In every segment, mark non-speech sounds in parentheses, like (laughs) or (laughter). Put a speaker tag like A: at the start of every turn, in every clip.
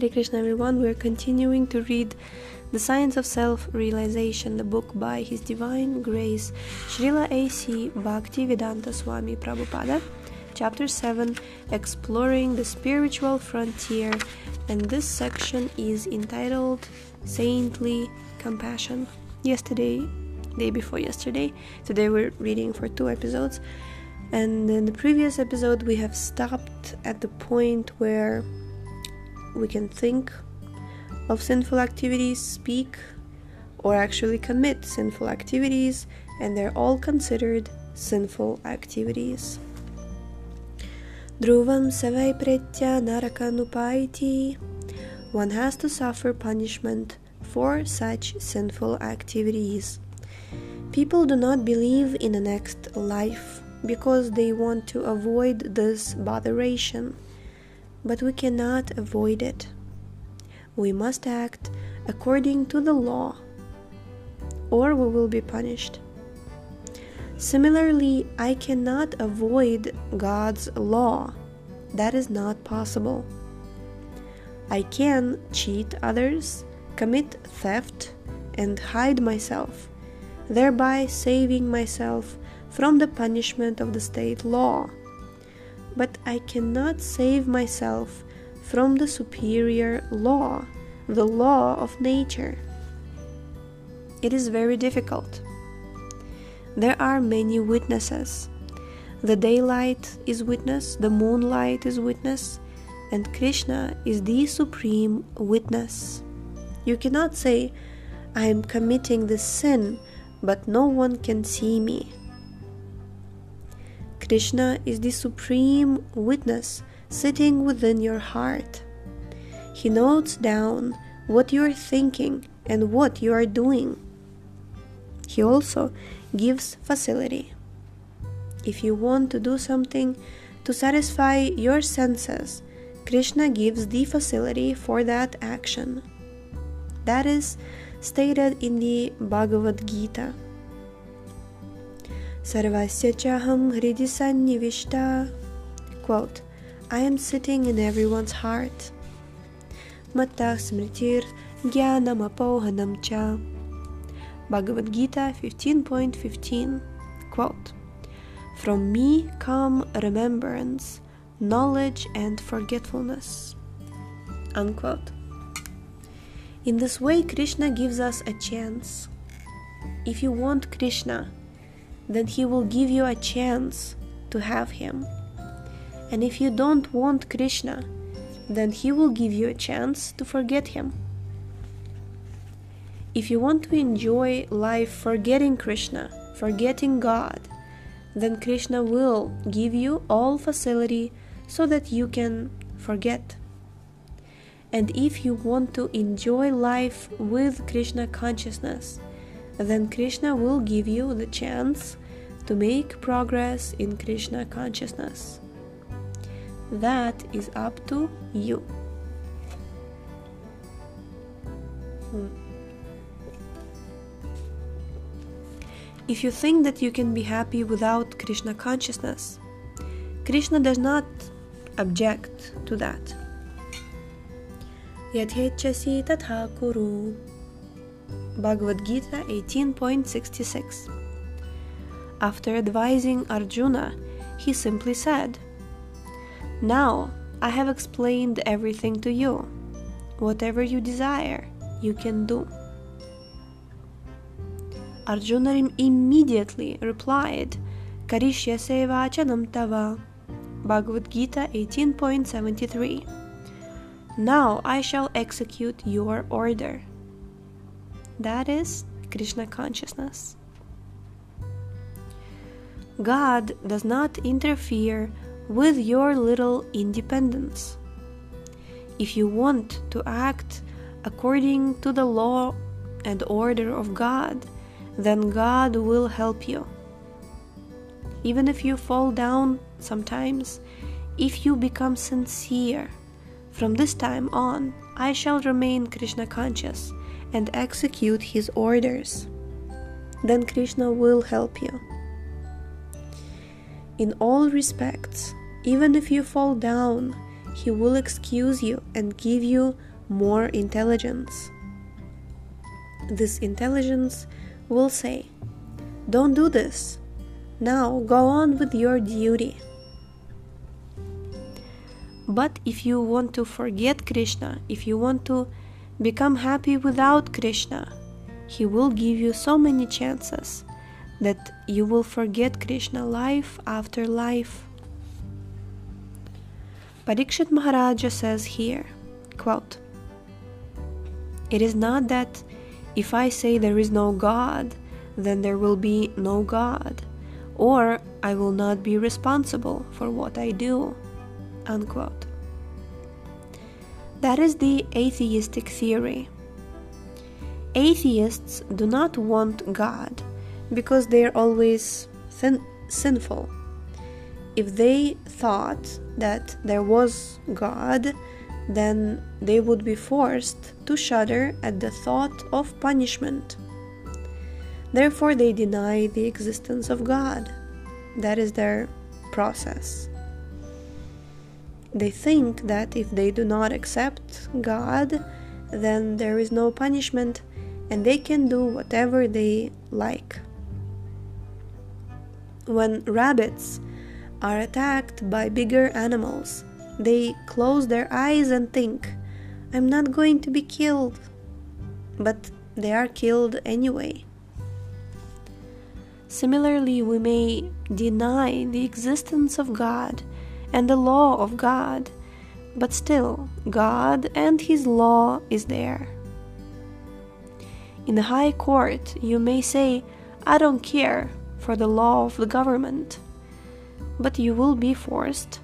A: Hare Krishna, everyone. We're continuing to read The Science of Self Realization, the book by His Divine Grace Srila A.C. Bhaktivedanta Swami Prabhupada, Chapter 7 Exploring the Spiritual Frontier. And this section is entitled Saintly Compassion. Yesterday, day before yesterday, today we're reading for two episodes. And in the previous episode, we have stopped at the point where we can think of sinful activities, speak, or actually commit sinful activities, and they're all considered sinful activities. Dhruvam savai pretya narakanupaiti. One has to suffer punishment for such sinful activities. People do not believe in the next life because they want to avoid this botheration but we cannot avoid it. We must act according to the law, or we will be punished. Similarly, I cannot avoid God's law. That is not possible. I can cheat others, commit theft, and hide myself, thereby saving myself from the punishment of the state law but I cannot save myself from the superior law, the law of nature. It is very difficult. There are many witnesses. The daylight is witness, the moonlight is witness, and Krishna is the supreme witness. You cannot say, I am committing this sin, but no one can see me. Krishna is the supreme witness sitting within your heart. He notes down what you are thinking and what you are doing. He also gives facility. If you want to do something to satisfy your senses, Krishna gives the facility for that action. That is stated in the Bhagavad Gita. Sarvasya chaham hridi sannivishta. Quote, I am sitting in everyone's heart. Matta smritir jnanam apohanam cha. Bhagavad Gita 15.15 Quote, From me come remembrance, knowledge, and forgetfulness. Unquote. In this way, Krishna gives us a chance. If you want Krishna, then He will give you a chance to have Him. And if you don't want Krishna, then He will give you a chance to forget Him. If you want to enjoy life forgetting Krishna, forgetting God, then Krishna will give you all facility so that you can forget. And if you want to enjoy life with Krishna consciousness, then Krishna will give you the chance to make progress in Krishna consciousness. That is up to you. Hmm. If you think that you can be happy without Krishna consciousness, Krishna does not object to that. Yathechasi tatha kuru. Bhagavad Gita 18.66 After advising Arjuna, he simply said, Now I have explained everything to you. Whatever you desire, you can do. Arjuna immediately replied, Karishya seva vachanam tava. Bhagavad Gita 18.73 Now I shall execute your order. That is Krishna consciousness. God does not interfere with your little independence. If you want to act according to the law and order of God, then God will help you. Even if you fall down sometimes, if you become sincere, from this time on, I shall remain Krishna conscious and execute his orders. Then Krishna will help you. In all respects, even if you fall down, He will excuse you and give you more intelligence. This intelligence will say, Don't do this. Now go on with your duty. But if you want to forget Krishna, if you want to become happy without Krishna, He will give you so many chances that you will forget Krishna life after life. Parikshit Maharaja says here, quote, It is not that if I say there is no God, then there will be no God, or I will not be responsible for what I do. Unquote. That is the atheistic theory. Atheists do not want God because they are always sin- sinful. If they thought that there was God, then they would be forced to shudder at the thought of punishment. Therefore, they deny the existence of God. That is their process. They think that if they do not accept God, then there is no punishment and they can do whatever they like. When rabbits are attacked by bigger animals, they close their eyes and think, I'm not going to be killed. But they are killed anyway. Similarly, we may deny the existence of God and the law of God, but still, God and His law is there. In the High Court, you may say, I don't care for the law of the government, but you will be forced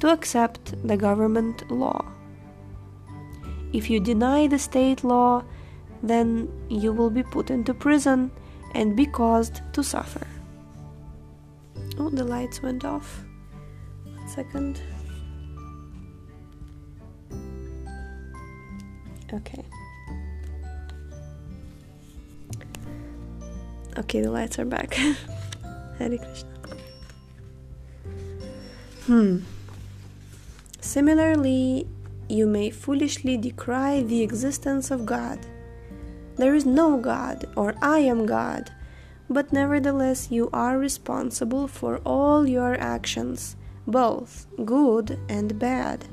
A: to accept the government law. If you deny the state law, then you will be put into prison and be caused to suffer. Oh, the lights went off. Second. Okay. Okay, the lights are back. (laughs) Hare Krishna. Hmm. Similarly, you may foolishly decry the existence of God. There is no God, or I am God, but nevertheless you are responsible for all your actions, both good and bad.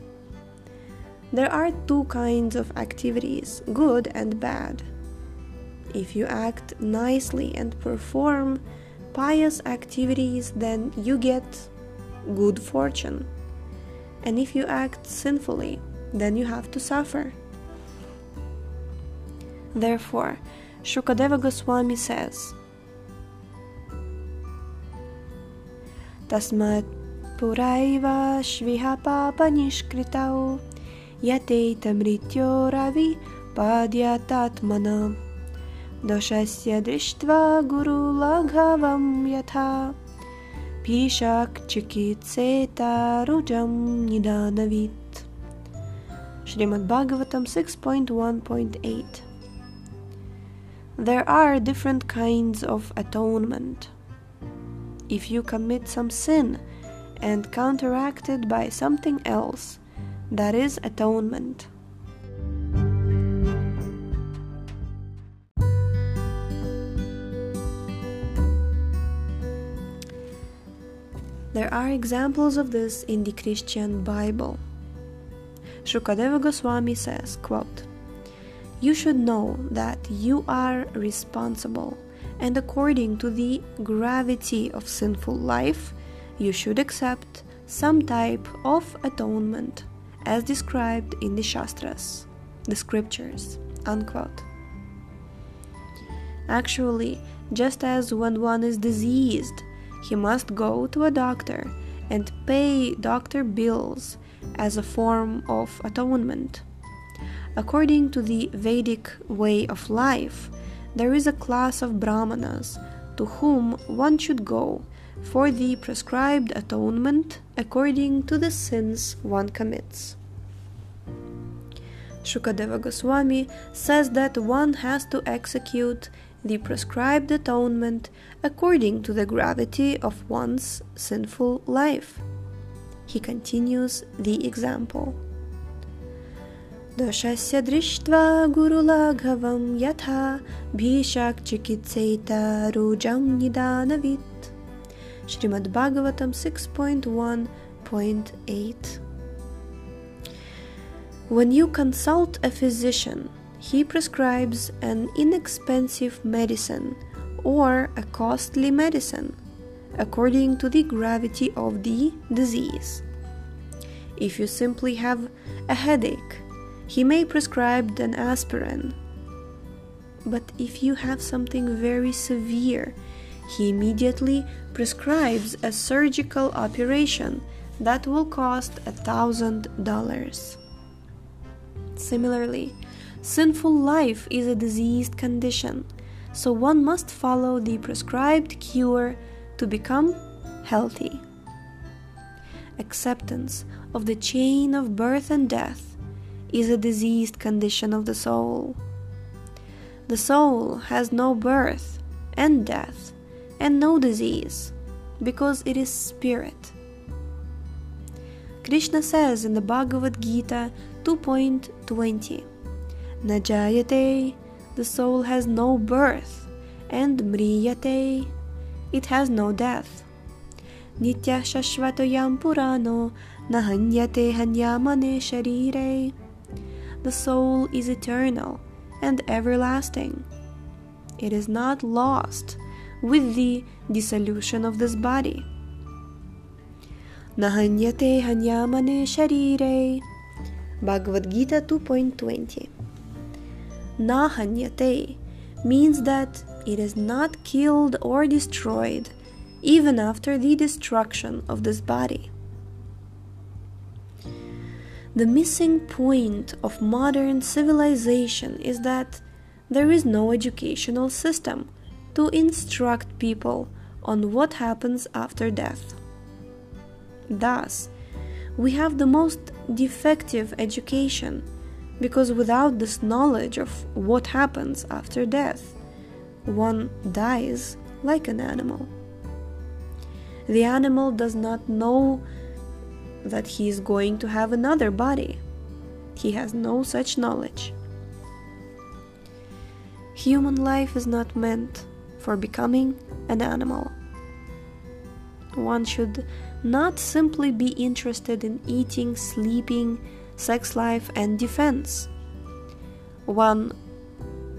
A: There are two kinds of activities, good and bad. If you act nicely and perform pious activities, then you get good fortune and if you act sinfully, then you have to suffer. Therefore, Shukadeva Goswami says, Tasmat puraiva shviha papa nishkritau yate tamrityo ravi padyatatmana doshasya drishtva guru laghavam yatha Pishak Chikitseta Rujam Nidanavit. Srimad Bhagavatam 6.1.8 There are different kinds of atonement. If you commit some sin and counteracted by something else, that is atonement. There are examples of this in the Christian Bible. Shukadeva Goswami says, quote, You should know that you are responsible, and according to the gravity of sinful life, you should accept some type of atonement as described in the Shastras, the scriptures. Unquote. Actually, just as when one is diseased, he must go to a doctor and pay doctor bills as a form of atonement. According to the Vedic way of life, there is a class of Brahmanas to whom one should go for the prescribed atonement according to the sins one commits. Shukadeva Goswami says that one has to execute the prescribed atonement according to the gravity of one's sinful life. He continues the example. दशस्य दृष्ट्वा गुरुलाघवं यथा भीषाक्चिकित्सेत रुजं Srimad Bhagavatam 6.1.8. When you consult a physician, he prescribes an inexpensive medicine or a costly medicine according to the gravity of the disease. If you simply have a headache, he may prescribe an aspirin. But if you have something very severe, he immediately prescribes a surgical operation that will cost a thousand dollars. Similarly, sinful life is a diseased condition, so one must follow the prescribed cure to become healthy. Acceptance of the chain of birth and death is a diseased condition of the soul. The soul has no birth and death and no disease because it is spirit. Krishna says in the Bhagavad Gita 2.20 Najayate, the soul has no birth, and Mriyate, it has no death. Nitya Shashvatoyam Purano Nahanyate Hanyamane Sharire. The soul is eternal and everlasting. It is not lost with the dissolution of this body. Nahanyate Hanyamane Sharire. Bhagavad Gita 2.20. Nahanyate means that it is not killed or destroyed even after the destruction of this body. The missing point of modern civilization is that there is no educational system to instruct people on what happens after death. Thus, we have the most defective education because without this knowledge of what happens after death, one dies like an animal. The animal does not know that he is going to have another body. He has no such knowledge. Human life is not meant for becoming an animal. One should not simply be interested in eating, sleeping, sex life, and defense. One,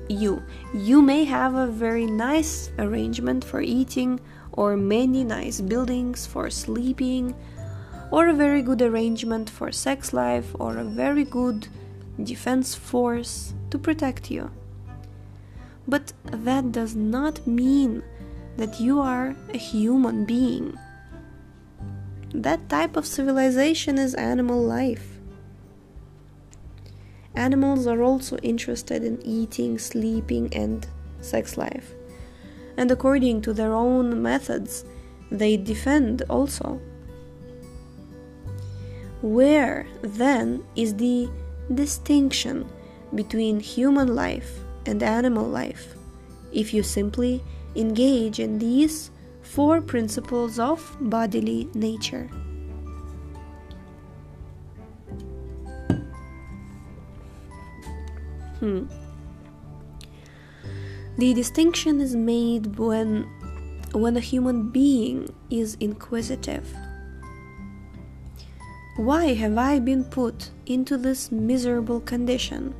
A: you, you may have a very nice arrangement for eating, or many nice buildings for sleeping, or a very good arrangement for sex life, or a very good defense force to protect you. But that does not mean that you are a human being. That type of civilization is animal life. Animals are also interested in eating, sleeping, and sex life. And according to their own methods, they defend also. Where then is the distinction between human life and animal life if you simply engage in these four principles of bodily nature. Hmm. The distinction is made when when a human being is inquisitive. Why have I been put into this miserable condition?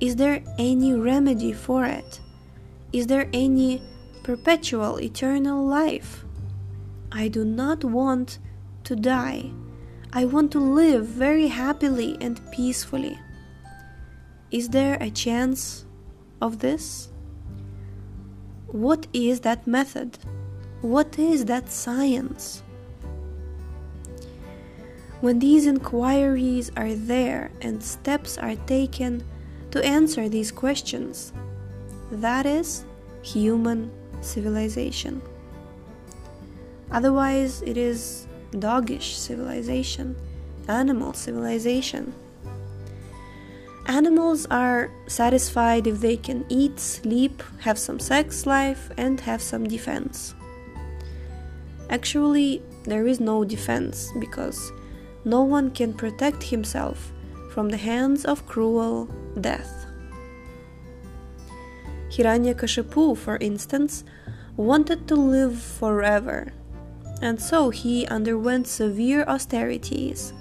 A: Is there any remedy for it? Is there any perpetual eternal life. I do not want to die. I want to live very happily and peacefully. Is there a chance of this? What is that method? What is that science? When these inquiries are there and steps are taken to answer these questions, that is human civilization. Otherwise, it is doggish civilization, animal civilization. Animals are satisfied if they can eat, sleep, have some sex life, and have some defense. Actually, there is no defense because no one can protect himself from the hands of cruel death. Hiranyakashipu, for instance, wanted to live forever, and so he underwent severe austerities.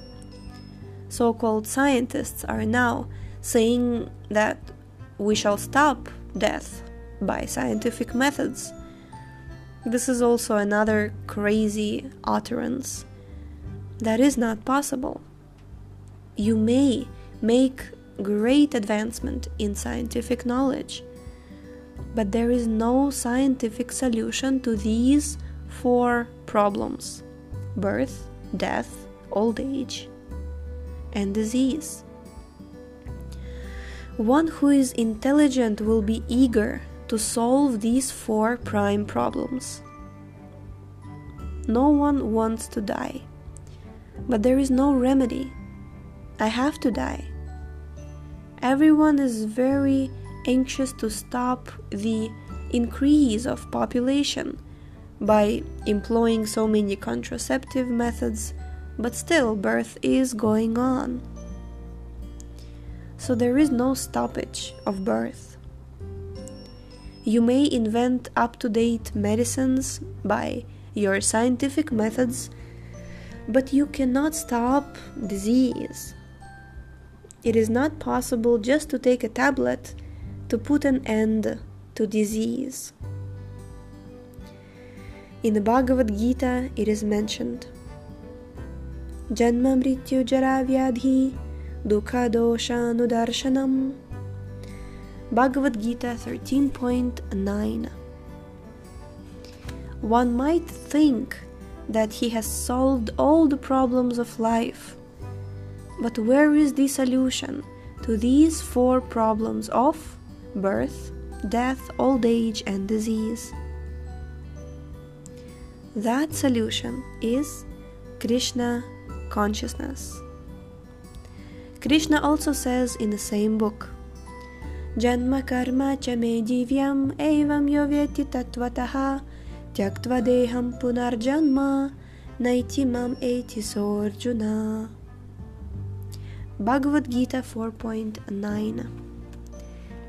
A: So called scientists are now saying that we shall stop death by scientific methods. This is also another crazy utterance. That is not possible. You may make great advancement in scientific knowledge, but there is no scientific solution to these four problems birth, death, old age, and disease. One who is intelligent will be eager to solve these four prime problems. No one wants to die, but there is no remedy. I have to die. Everyone is very anxious to stop the increase of population by employing so many contraceptive methods, but still birth is going on so there is no stoppage of birth. You may invent up to date medicines by your scientific methods, but you cannot stop disease. It is not possible just to take a tablet to put an end to disease. In the Bhagavad Gita, it is mentioned Janma Mrityu Jara Vyadhi Dukadoshanudarshanam. Bhagavad Gita 13.9. One might think that he has solved all the problems of life. But where is the solution to these four problems of birth, death, old age, and disease? That solution is Krishna consciousness. Krishna also says in the same book Janma karma cha me divyam evam yovyeti tatvataha tyaktva deham punarjanma naiti mam eti sorjuna. Bhagavad Gita 4.9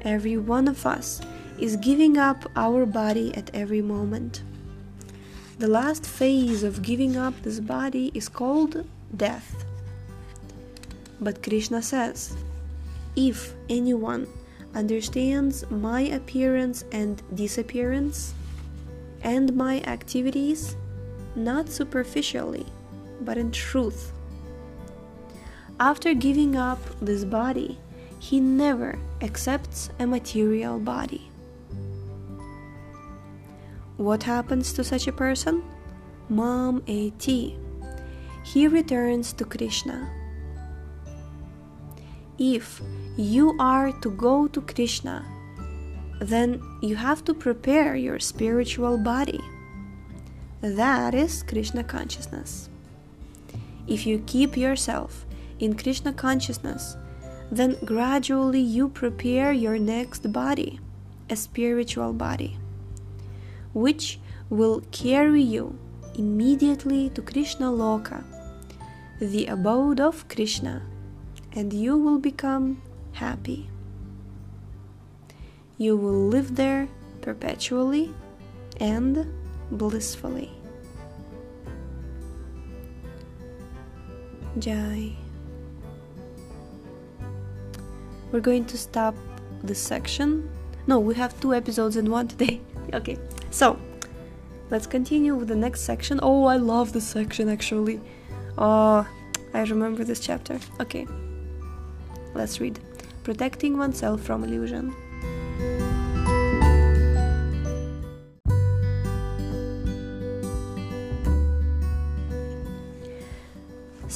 A: Every one of us is giving up our body at every moment. The last phase of giving up this body is called death. But Krishna says, if anyone understands my appearance and disappearance and my activities, not superficially, but in truth, after giving up this body, he never accepts a material body. What happens to such a person? Mam eti. He returns to Krishna if you are to go to Krishna, then you have to prepare your spiritual body. That is Krishna consciousness. If you keep yourself in Krishna consciousness, then gradually you prepare your next body, a spiritual body, which will carry you immediately to Krishna Loka, the abode of Krishna and you will become happy. You will live there perpetually and blissfully. Jai. We're going to stop this section. No, we have two episodes in one today. (laughs) okay, so let's continue with the next section. Oh, I love this section actually. Oh, I remember this chapter. Okay. Let's read Protecting oneself from illusion.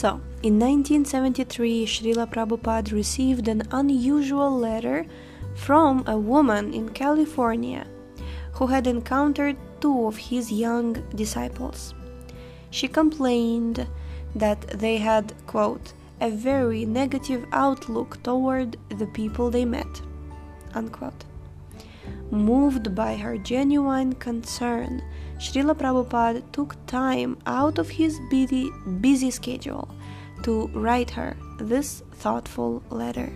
A: So, in 1973, Srila Prabhupada received an unusual letter from a woman in California who had encountered two of his young disciples. She complained that they had, quote, a very negative outlook toward the people they met. Unquote. Moved by her genuine concern, Srila Prabhupada took time out of his busy, busy schedule to write her this thoughtful letter.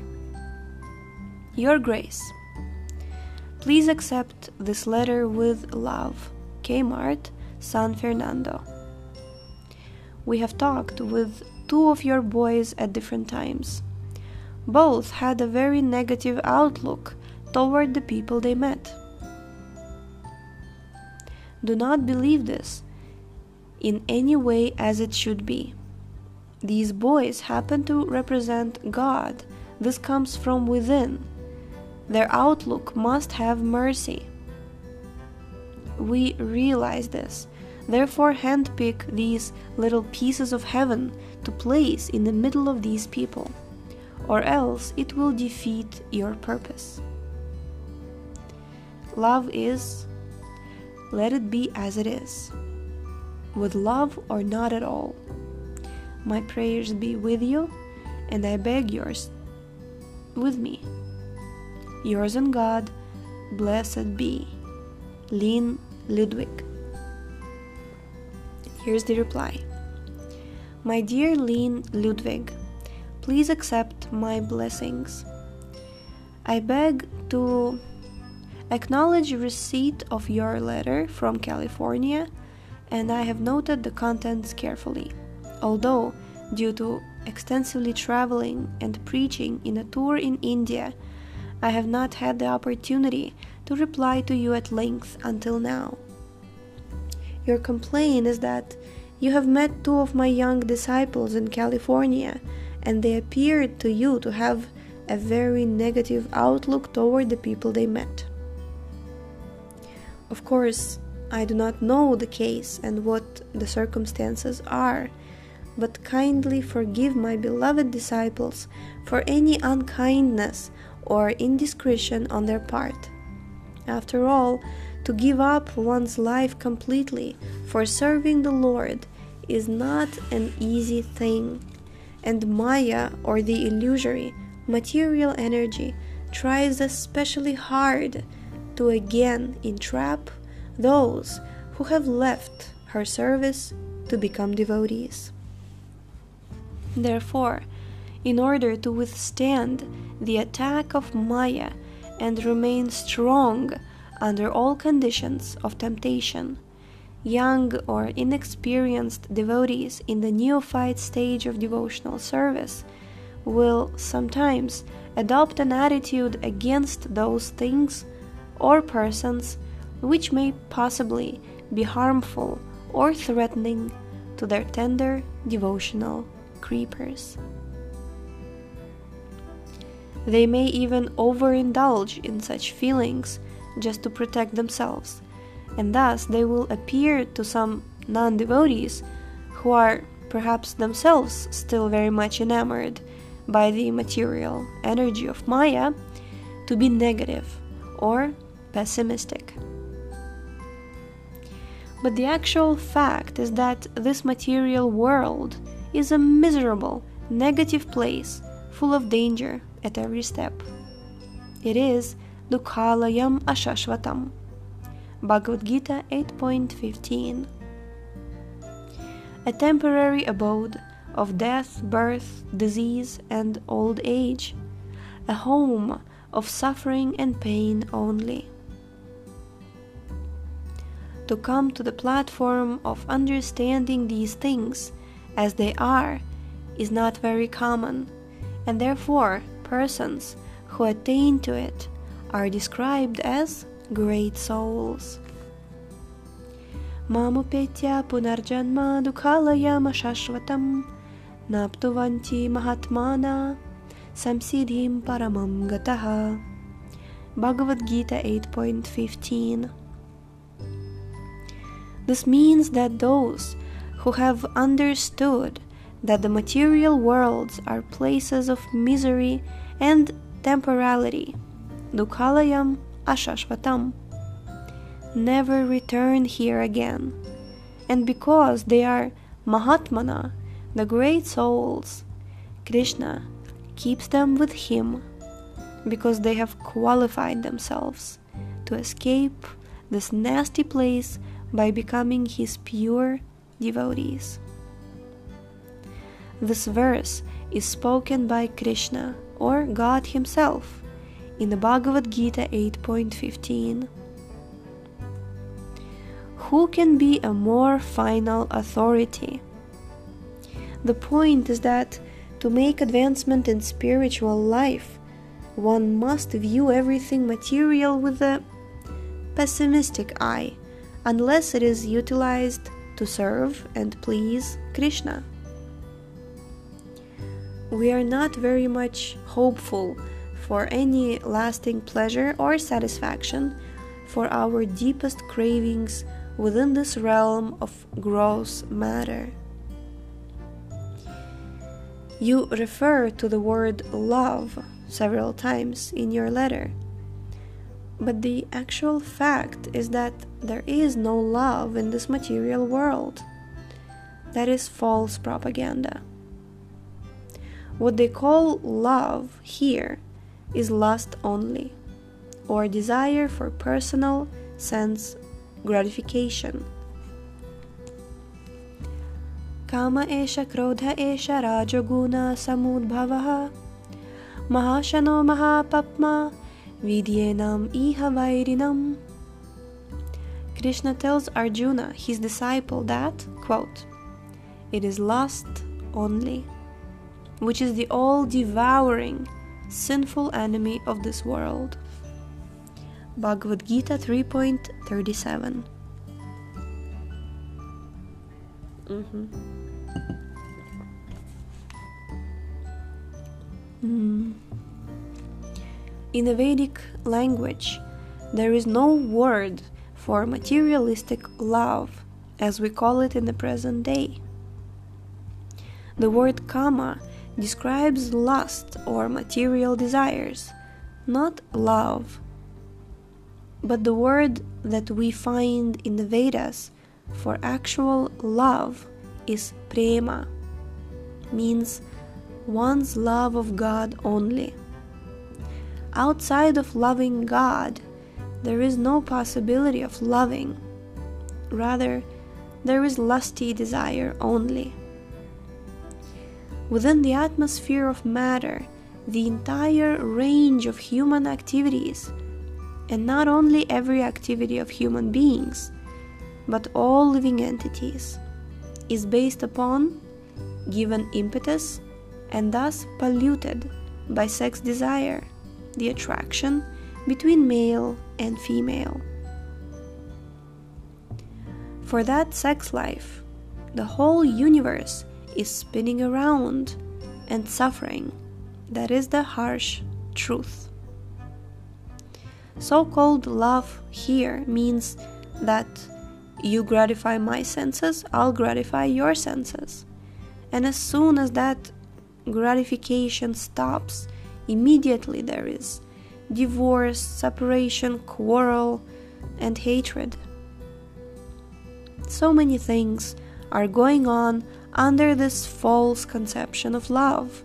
A: Your Grace, please accept this letter with love. Kmart, San Fernando. We have talked with two of your boys at different times. Both had a very negative outlook toward the people they met. Do not believe this in any way as it should be. These boys happen to represent God. This comes from within. Their outlook must have mercy. We realize this. Therefore, handpick these little pieces of heaven to place in the middle of these people, or else it will defeat your purpose. Love is, let it be as it is, with love or not at all. My prayers be with you, and I beg yours with me. Yours and God, blessed be. Lynn Ludwig. Here's the reply My dear Lynn Ludwig, please accept my blessings. I beg to acknowledge receipt of your letter from California, and I have noted the contents carefully although, due to extensively traveling and preaching in a tour in India, I have not had the opportunity to reply to you at length until now. Your complaint is that you have met two of my young disciples in California, and they appeared to you to have a very negative outlook toward the people they met. Of course, I do not know the case and what the circumstances are but kindly forgive my beloved disciples for any unkindness or indiscretion on their part. After all, to give up one's life completely for serving the Lord is not an easy thing, and Maya, or the illusory, material energy, tries especially hard to again entrap those who have left her service to become devotees. Therefore, in order to withstand the attack of Maya and remain strong under all conditions of temptation, young or inexperienced devotees in the neophyte stage of devotional service will sometimes adopt an attitude against those things or persons which may possibly be harmful or threatening to their tender devotional creepers. They may even overindulge in such feelings just to protect themselves, and thus they will appear to some non devotees who are perhaps themselves still very much enamored by the material energy of Maya to be negative or pessimistic. But the actual fact is that this material world is a miserable, negative place full of danger at every step. It is Dukhalayam Ashashvatam. Bhagavad Gita 8.15 A temporary abode of death, birth, disease, and old age, a home of suffering and pain only. To come to the platform of understanding these things as they are is not very common, and therefore persons who attain to it are described as great souls. Mamupetya punarjanma dukhalayam ashashvatam naptuvanti mahatmana samsiddhim paramam gataha. Bhagavad Gita 8.15 This means that those who have understood that the material worlds are places of misery and temporality, Dukhalayam Ashashvatam, never return here again. And because they are Mahatmana, the great souls, Krishna keeps them with him because they have qualified themselves to escape this nasty place by becoming his pure devotees. This verse is spoken by Krishna or God Himself in the Bhagavad Gita 8.15. Who can be a more final authority? The point is that to make advancement in spiritual life, one must view everything material with a pessimistic eye, unless it is utilized to serve and please Krishna. We are not very much hopeful for any lasting pleasure or satisfaction for our deepest cravings within this realm of gross matter. You refer to the word love several times in your letter. But the actual fact is that there is no love in this material world. That is false propaganda. What they call love here is lust only, or desire for personal sense gratification. काम एष क्रोध एष राजगुण समुद्भवः महाशनो महापप्मा vidyenam iha vairinam. Krishna tells Arjuna, his disciple, that, quote, it is lust only, which is the all devouring, sinful enemy of this world. Bhagavad Gita 3.37 mm-hmm. mm. In the Vedic language, there is no word for materialistic love as we call it in the present day. The word kama describes lust or material desires, not love. But the word that we find in the Vedas for actual love is prema, means one's love of God only. Outside of loving God, there is no possibility of loving. Rather, there is lusty desire only. Within the atmosphere of matter, the entire range of human activities, and not only every activity of human beings, but all living entities, is based upon, given impetus, and thus polluted by sex desire, the attraction between male and female. For that sex life, the whole universe is spinning around and suffering. That is the harsh truth. So called love here means that you gratify my senses, I'll gratify your senses. And as soon as that gratification stops, immediately there is divorce, separation, quarrel, and hatred. So many things are going on under this false conception of love.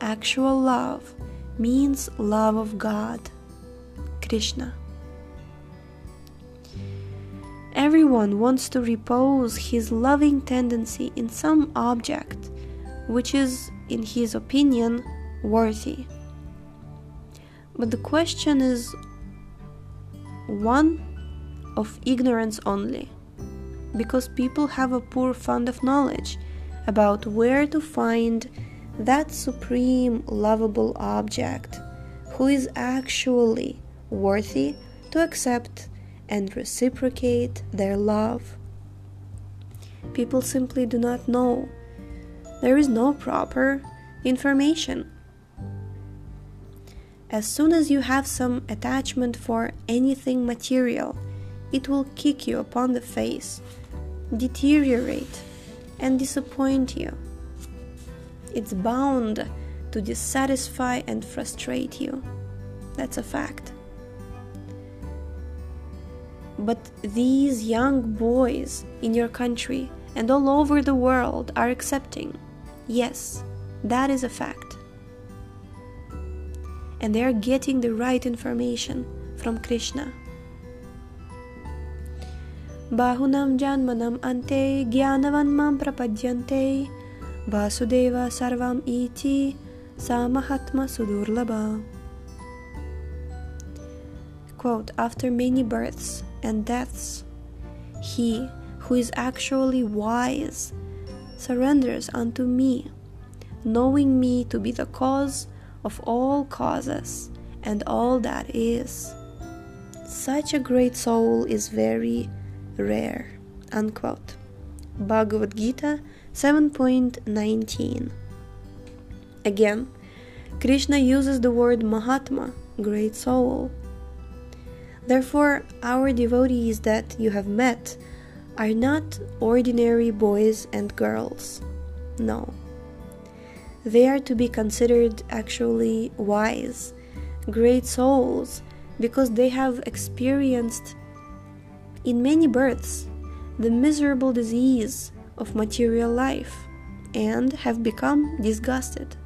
A: Actual love means love of God, Krishna. Everyone wants to repose his loving tendency in some object which is, in his opinion, worthy. But the question is one of ignorance only, because people have a poor fund of knowledge about where to find that supreme lovable object who is actually worthy to accept and reciprocate their love. People simply do not know. There is no proper information as soon as you have some attachment for anything material, it will kick you upon the face, deteriorate, and disappoint you. It's bound to dissatisfy and frustrate you. That's a fact. But these young boys in your country and all over the world are accepting. Yes, that is a fact and they are getting the right information from Krishna. Bahunam janmanam ante gyanavan mam prapadyante Vasudeva Sarvam Iti Samahatma Sudurlabha. Quote, After many births and deaths, he who is actually wise surrenders unto me, knowing me to be the cause of all causes and all that is. Such a great soul is very rare. Unquote. Bhagavad Gita 7.19. Again, Krishna uses the word Mahatma, great soul. Therefore, our devotees that you have met are not ordinary boys and girls. No. They are to be considered actually wise, great souls, because they have experienced in many births the miserable disease of material life and have become disgusted.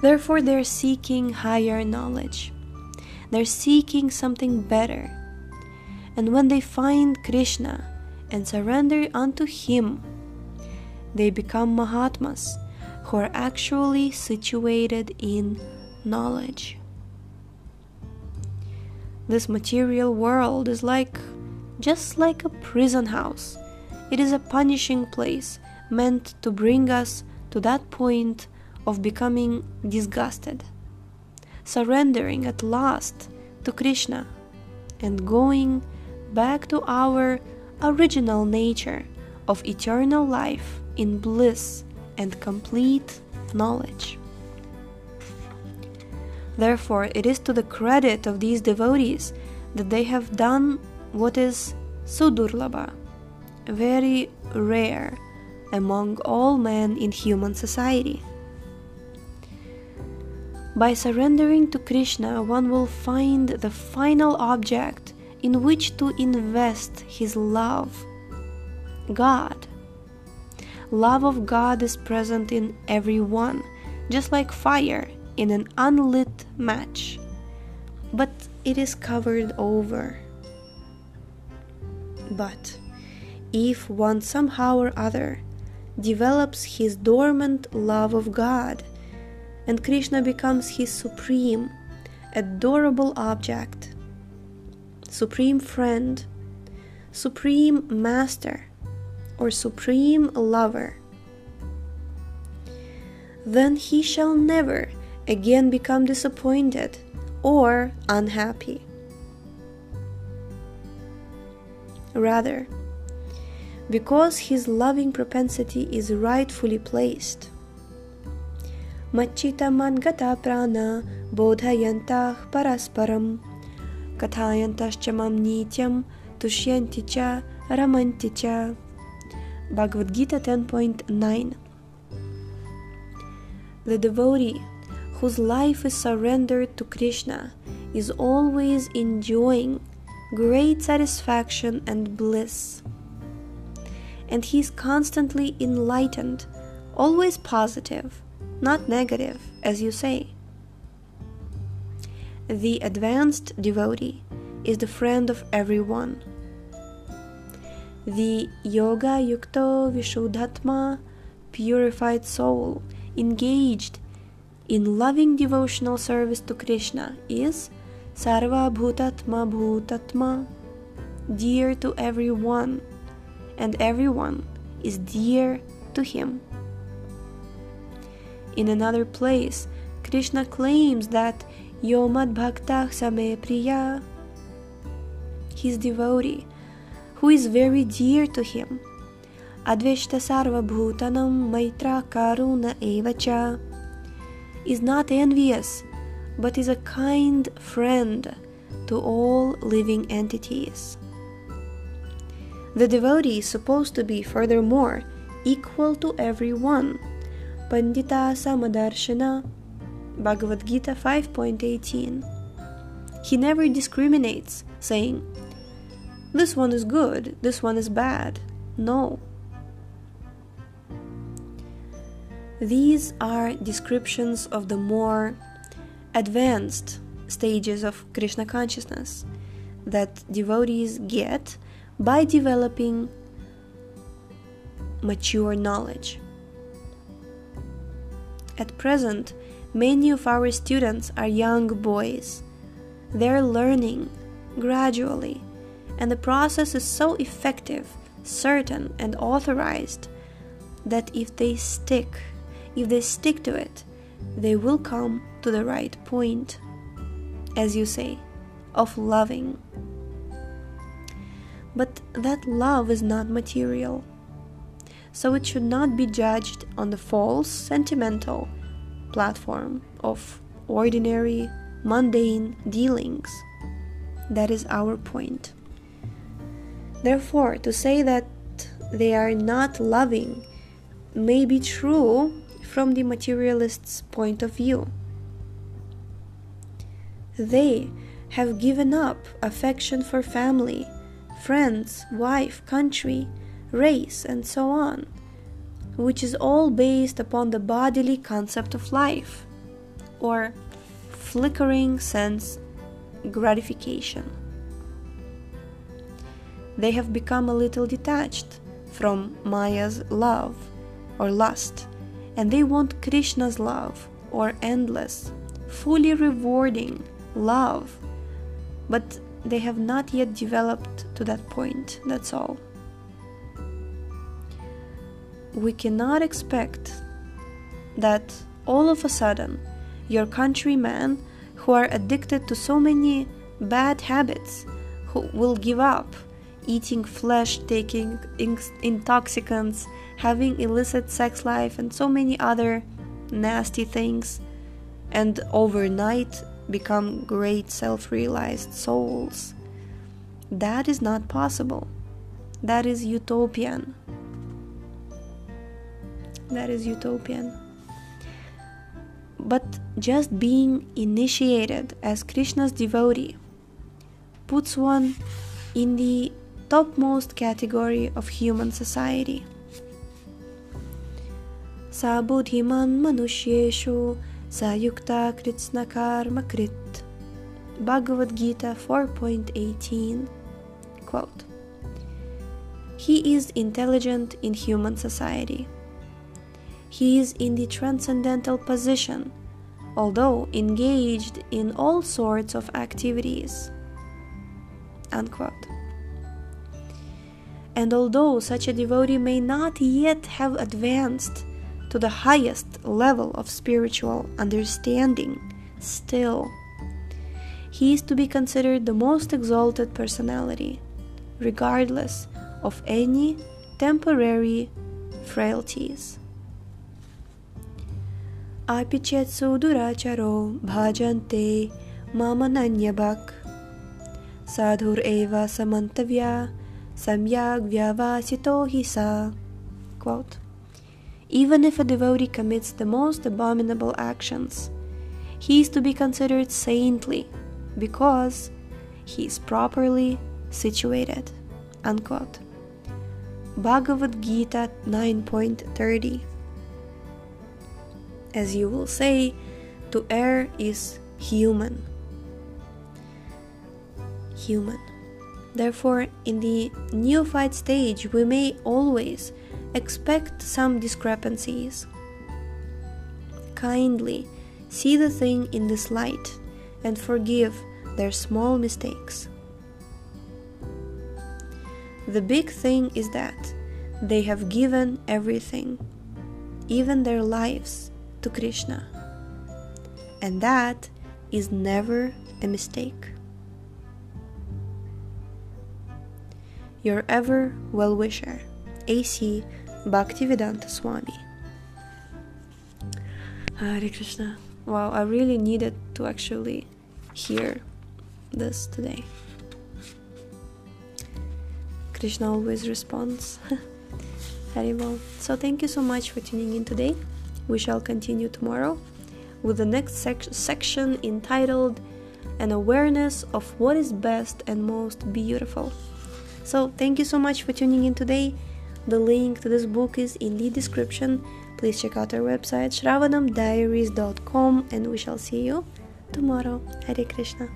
A: Therefore, they're seeking higher knowledge. They're seeking something better. And when they find Krishna and surrender unto Him, they become Mahatmas who are actually situated in knowledge. This material world is like just like a prison house. It is a punishing place meant to bring us to that point of becoming disgusted, surrendering at last to Krishna, and going back to our original nature of eternal life in bliss and complete knowledge. Therefore, it is to the credit of these devotees that they have done what is sudurlabha, very rare among all men in human society. By surrendering to Krishna, one will find the final object in which to invest his love God. Love of God is present in everyone, just like fire in an unlit match, but it is covered over. But if one somehow or other develops his dormant love of God, and Krishna becomes his supreme, adorable object, supreme friend, supreme master, or supreme lover, then he shall never again become disappointed or unhappy. Rather, because his loving propensity is rightfully placed. Machita mangata prana bodhayantah parasparam kathayantaschamam nityam tushyanti cha ramanti cha Bhagavad Gita 10.9 The devotee whose life is surrendered to Krishna is always enjoying great satisfaction and bliss. And he is constantly enlightened, always positive, not negative, as you say. The advanced devotee is the friend of everyone. The Yoga Yukto Vishuddhatma, purified soul, engaged in loving devotional service to Krishna is Sarva Bhutatma Bhutatma, dear to everyone, and everyone is dear to him. In another place, Krishna claims that Yomad Bhaktah Same Priya, his devotee, who is very dear to him, Adveshta Sarva Bhutanam Maitra Karuna Evacha is not envious, but is a kind friend to all living entities. The devotee is supposed to be, furthermore, equal to everyone. Pandita Samadarshana, Bhagavad Gita 5.18. He never discriminates, saying, This one is good, this one is bad. No. These are descriptions of the more advanced stages of Krishna consciousness that devotees get by developing mature knowledge. At present, many of our students are young boys. They're learning gradually, and the process is so effective, certain, and authorized that if they stick, if they stick to it, they will come to the right point, as you say, of loving. But that love is not material, so it should not be judged on the false, sentimental platform of ordinary, mundane dealings. That is our point. Therefore, to say that they are not loving may be true from the materialist's point of view. They have given up affection for family, friends, wife, country, race, and so on, which is all based upon the bodily concept of life, or flickering sense gratification. They have become a little detached from Maya's love or lust, and they want Krishna's love or endless, fully rewarding love, but they have not yet developed to that point, that's all. We cannot expect that all of a sudden your countrymen who are addicted to so many bad habits who will give up eating flesh, taking intoxicants, having illicit sex life, and so many other nasty things, and overnight become great self realized souls. That is not possible. That is utopian. That is utopian. But just being initiated as Krishna's devotee puts one in the topmost category of human society. Sa buddhiman manusheshu sayukta kritsna karma krit. Bhagavad Gita 4.18 Quote He is intelligent in human society. He is in the transcendental position, although engaged in all sorts of activities. Unquote. And although such a devotee may not yet have advanced to the highest level of spiritual understanding, still, he is to be considered the most exalted personality, regardless of any temporary frailties. Apichetsu duracharo bhajante mamananyabak sadhur eva samantavya samyak vyavasito hisa. Quote, Even if a devotee commits the most abominable actions, he is to be considered saintly because he is properly situated. Unquote. Bhagavad Gita 9.30 As you will say, to err is human. Human. Therefore, in the neophyte stage, we may always expect some discrepancies. Kindly see the thing in this light and forgive their small mistakes. The big thing is that they have given everything, even their lives, to Krishna. And that is never a mistake. Your ever well wisher, A.C. Bhaktivedanta Swami. Hare Krishna. Wow, I really needed to actually hear this today. Krishna always responds. (laughs) Haribol. So thank you so much for tuning in today. We shall continue tomorrow with the next sec- section entitled An Awareness of What is Best and Most Beautiful. So, thank you so much for tuning in today. The link to this book is in the description. Please check out our website shravanamdiaries.com and we shall see you tomorrow. Hare Krishna.